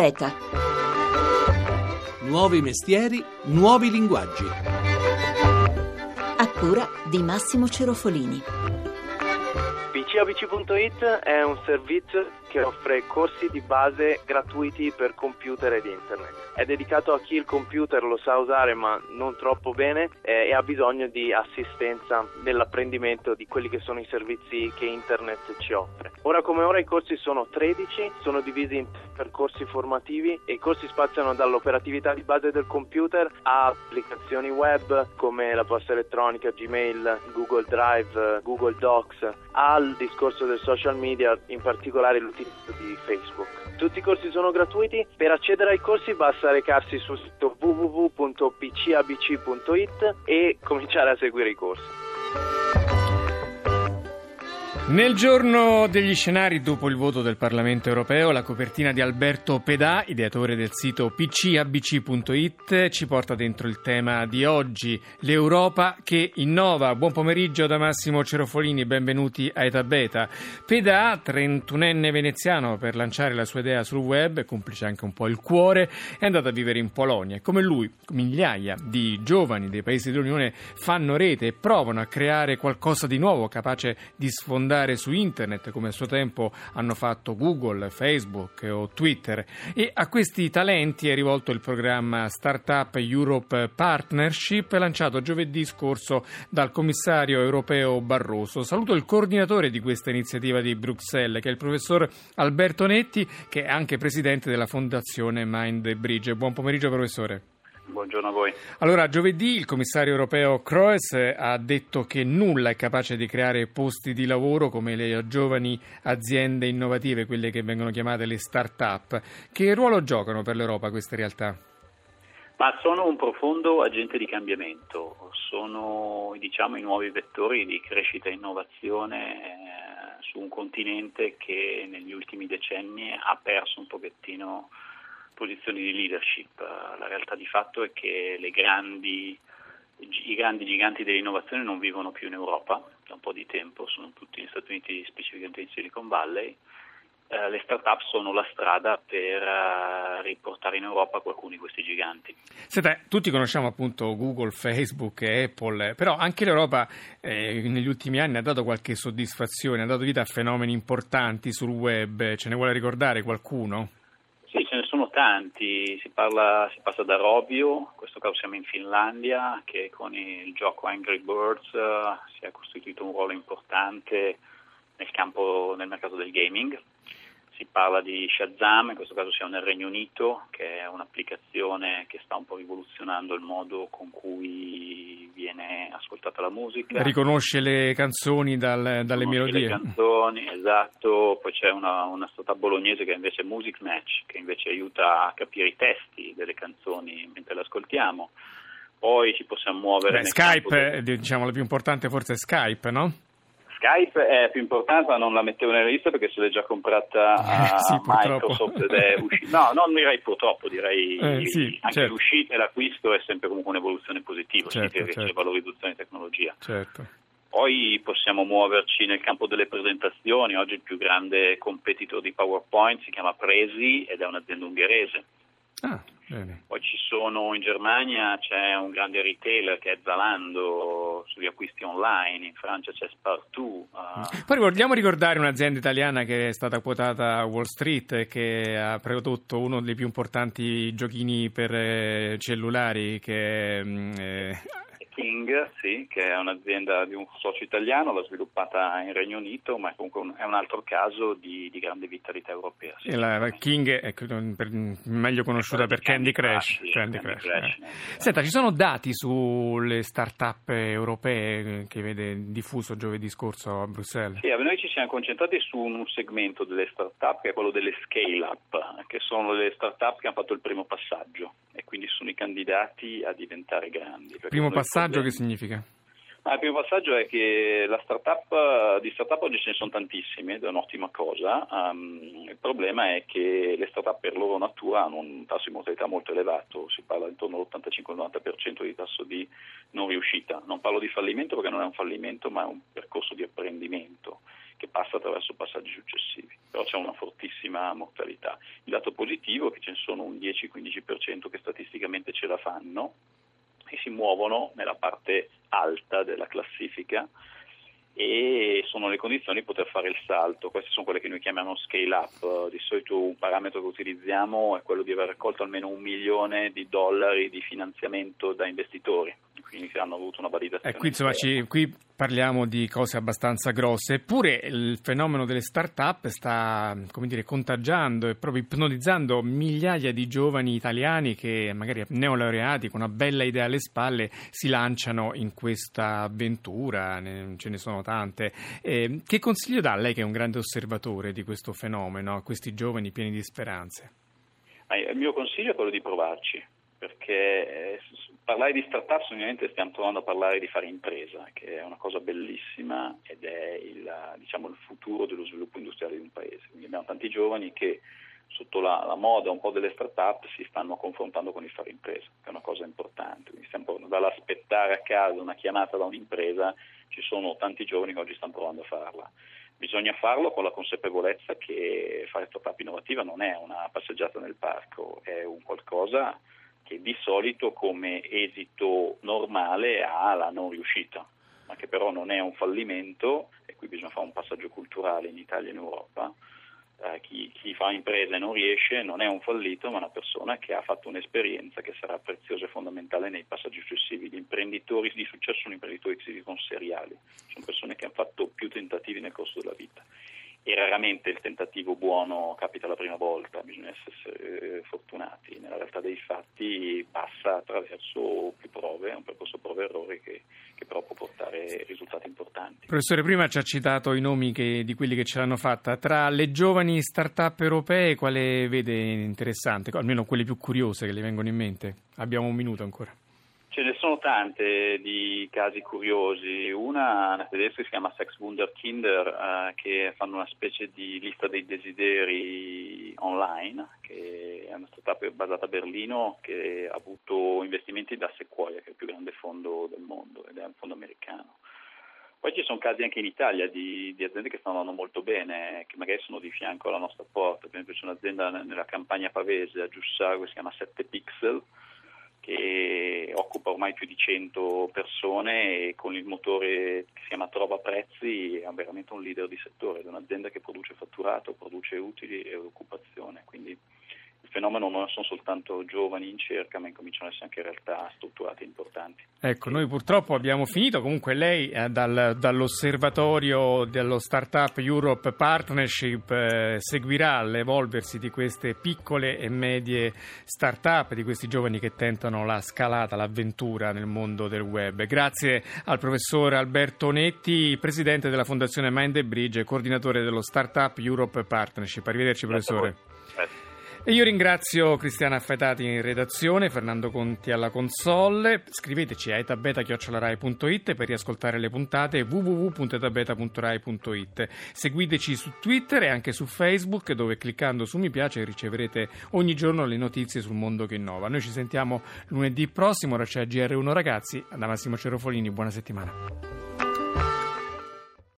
Beta. Nuovi mestieri, nuovi linguaggi. A cura di Massimo Cerofolini. PCABC.it è un servizio che offre corsi di base gratuiti per computer ed internet. È dedicato a chi il computer lo sa usare ma non troppo bene eh, e ha bisogno di assistenza nell'apprendimento di quelli che sono i servizi che internet ci offre. Ora come ora i corsi sono 13, sono divisi in percorsi formativi e i corsi spaziano dall'operatività di base del computer a applicazioni web come la posta elettronica, Gmail, Google Drive, Google Docs, al discorso del social media, in particolare l'utilizzo di Facebook. Tutti i corsi sono gratuiti, per accedere ai corsi basta recarsi sul sito www.pcabc.it e cominciare a seguire i corsi. Nel giorno degli scenari dopo il voto del Parlamento europeo, la copertina di Alberto Pedà, ideatore del sito pcabc.it, ci porta dentro il tema di oggi, l'Europa che innova. Buon pomeriggio da Massimo Cerofolini, benvenuti a Eta Beta. Pedà, 31enne veneziano, per lanciare la sua idea sul web, complice anche un po' il cuore, è andato a vivere in Polonia. Come lui, migliaia di giovani dei paesi dell'Unione fanno rete e provano a creare qualcosa di nuovo capace di sfondare andare su internet come a suo tempo hanno fatto Google, Facebook o Twitter e a questi talenti è rivolto il programma Startup Europe Partnership lanciato giovedì scorso dal commissario europeo Barroso. Saluto il coordinatore di questa iniziativa di Bruxelles che è il professor Alberto Netti che è anche presidente della fondazione Mind Bridge. Buon pomeriggio professore. Buongiorno a voi. Allora, giovedì il commissario europeo Kroes ha detto che nulla è capace di creare posti di lavoro come le giovani aziende innovative, quelle che vengono chiamate le start-up. Che ruolo giocano per l'Europa queste realtà? Ma sono un profondo agente di cambiamento, sono diciamo, i nuovi vettori di crescita e innovazione eh, su un continente che negli ultimi decenni ha perso un pochettino posizioni di leadership. La realtà di fatto è che grandi, i grandi giganti dell'innovazione non vivono più in Europa da un po' di tempo, sono tutti negli Stati Uniti, specificamente in Silicon Valley. Uh, le start-up sono la strada per uh, riportare in Europa qualcuno di questi giganti. Senta, tutti conosciamo appunto Google, Facebook Apple, però anche l'Europa eh, negli ultimi anni ha dato qualche soddisfazione, ha dato vita a fenomeni importanti sul web, ce ne vuole ricordare qualcuno? Sono tanti, si, parla, si passa da Rovio, in questo caso siamo in Finlandia, che con il gioco Angry Birds uh, si è costituito un ruolo importante nel campo, nel mercato del gaming si parla di Shazam, in questo caso siamo nel Regno Unito, che è un'applicazione che sta un po' rivoluzionando il modo con cui viene ascoltata la musica. Riconosce le canzoni dal, dalle melodie. Le canzoni, esatto. Poi c'è una, una startup bolognese che invece è Music Match, che invece aiuta a capire i testi delle canzoni mentre le ascoltiamo. Poi ci possiamo muovere. Beh, Skype, del... diciamo, la più importante forse è Skype, no? Skype è più importante, ma non la mettevo nella lista perché se l'è già comprata a sì, Microsoft ed è uscita. No, non direi purtroppo, direi eh, sì, anche certo. l'uscita e l'acquisto è sempre comunque un'evoluzione positiva, certo, significa certo. che c'è valorizzazione di tecnologia. Certo. Poi possiamo muoverci nel campo delle presentazioni, oggi il più grande competitor di PowerPoint si chiama Presi ed è un'azienda ungherese. Ah, bene. Poi ci sono in Germania c'è un grande retailer che è Zalando sugli acquisti online, in Francia c'è Spartoo. Uh... Poi vogliamo ricordare un'azienda italiana che è stata quotata a Wall Street e che ha prodotto uno dei più importanti giochini per eh, cellulari che mm, eh, King, sì, che è un'azienda di un socio italiano, l'ha sviluppata in Regno Unito, ma comunque è un altro caso di, di grande vitalità europea. E la King è meglio conosciuta per Candy Crush. Crush, Candy Candy Crush, Crush eh. Senta, ci sono dati sulle start-up europee che vede diffuso giovedì scorso a Bruxelles? Sì, noi ci siamo concentrati su un segmento delle start-up che è quello delle scale-up, che sono le start-up che hanno fatto il primo passaggio quindi sono i candidati a diventare grandi. Primo passaggio che significa? Ah, il primo passaggio è che la startup, di startup oggi ce ne sono tantissime ed è un'ottima cosa. Um, il problema è che le startup per loro natura hanno un tasso di mortalità molto elevato, si parla intorno all'85-90% di tasso di non riuscita. Non parlo di fallimento perché non è un fallimento ma è un percorso di apprendimento che passa attraverso passaggi successivi, però c'è una fortissima mortalità. Il dato positivo è che ce ne sono un 10-15% che statisticamente ce la fanno e si muovono nella parte alta della classifica e sono le condizioni di poter fare il salto. Queste sono quelle che noi chiamiamo scale up. Di solito un parametro che utilizziamo è quello di aver raccolto almeno un milione di dollari di finanziamento da investitori quindi hanno avuto una validazione. Eh, qui, insomma, ci, qui parliamo di cose abbastanza grosse, eppure il fenomeno delle start-up sta dire, contagiando e proprio ipnotizzando migliaia di giovani italiani che magari neolaureati con una bella idea alle spalle si lanciano in questa avventura, ce ne sono tante. Eh, che consiglio dà lei che è un grande osservatore di questo fenomeno a questi giovani pieni di speranze? Il mio consiglio è quello di provarci perché eh, parlare di start-up ovviamente stiamo provando a parlare di fare impresa, che è una cosa bellissima ed è il, diciamo, il futuro dello sviluppo industriale di un paese. Quindi abbiamo tanti giovani che sotto la, la, moda un po' delle start-up si stanno confrontando con il fare impresa, che è una cosa importante. Quindi stiamo dall'aspettare a casa una chiamata da un'impresa, ci sono tanti giovani che oggi stanno provando a farla. Bisogna farlo con la consapevolezza che fare startup innovativa non è una passeggiata nel parco, è un qualcosa che di solito come esito normale ha la non riuscita, ma che però non è un fallimento, e qui bisogna fare un passaggio culturale in Italia e in Europa. Eh, chi, chi, fa impresa e non riesce non è un fallito, ma una persona che ha fatto un'esperienza che sarà preziosa e fondamentale nei passaggi successivi. Gli imprenditori di successo sono imprenditori che si dicono seriali, sono persone che hanno fatto più tentativi nel corso della vita e raramente il tentativo buono capita la prima volta, bisogna essere eh, fortunati. Realtà dei fatti passa attraverso più prove, un percorso prove-errori che, che, però può portare risultati importanti. Professore, prima ci ha citato i nomi che, di quelli che ce l'hanno fatta. Tra le giovani start-up europee quale vede interessante, almeno quelle più curiose che le vengono in mente? Abbiamo un minuto ancora. Ce ne sono tante di casi curiosi. Una, una tedesca si chiama Sex Wunderkinder, eh, che fanno una specie di lista dei desideri online, che è una startup basata a Berlino che ha avuto investimenti da Sequoia, che è il più grande fondo del mondo ed è un fondo americano. Poi ci sono casi anche in Italia di, di, aziende che stanno andando molto bene, che magari sono di fianco alla nostra porta. Per esempio c'è un'azienda nella campagna pavese a Giussaro che si chiama 7 Pixel, che occupa ormai più di 100 persone e con il motore che si chiama Trova Prezzi è veramente un leader di settore, è un'azienda che produce fatturato, produce utili e occupazione, quindi fenomeno non sono soltanto giovani in cerca, ma incominciano ad essere anche realtà strutturate importanti. Ecco, noi purtroppo abbiamo finito, comunque lei eh, dal, dall'osservatorio dello Startup Europe Partnership eh, seguirà l'evolversi di queste piccole e medie start-up, di questi giovani che tentano la scalata, l'avventura nel mondo del web. Grazie al professor Alberto Netti, presidente della Fondazione Mind the Bridge e coordinatore dello Startup Europe Partnership. Arrivederci professore. E io ringrazio Cristiana Affetati in redazione, Fernando Conti alla console. Scriveteci a etabeta.rai.it per riascoltare le puntate www.etabeta.rai.it. Seguiteci su Twitter e anche su Facebook dove cliccando su mi piace riceverete ogni giorno le notizie sul mondo che innova. Noi ci sentiamo lunedì prossimo, ora c'è GR1 ragazzi, da Massimo Cerofolini, buona settimana.